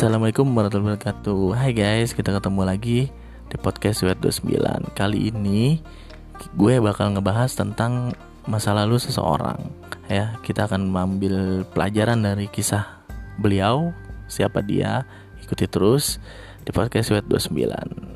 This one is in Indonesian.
Assalamualaikum warahmatullahi wabarakatuh. Hai guys, kita ketemu lagi di podcast Wet 29 Kali ini gue bakal ngebahas tentang masa lalu seseorang. Ya Kita akan mengambil pelajaran dari kisah beliau Siapa dia, ikuti terus di podcast Wet 29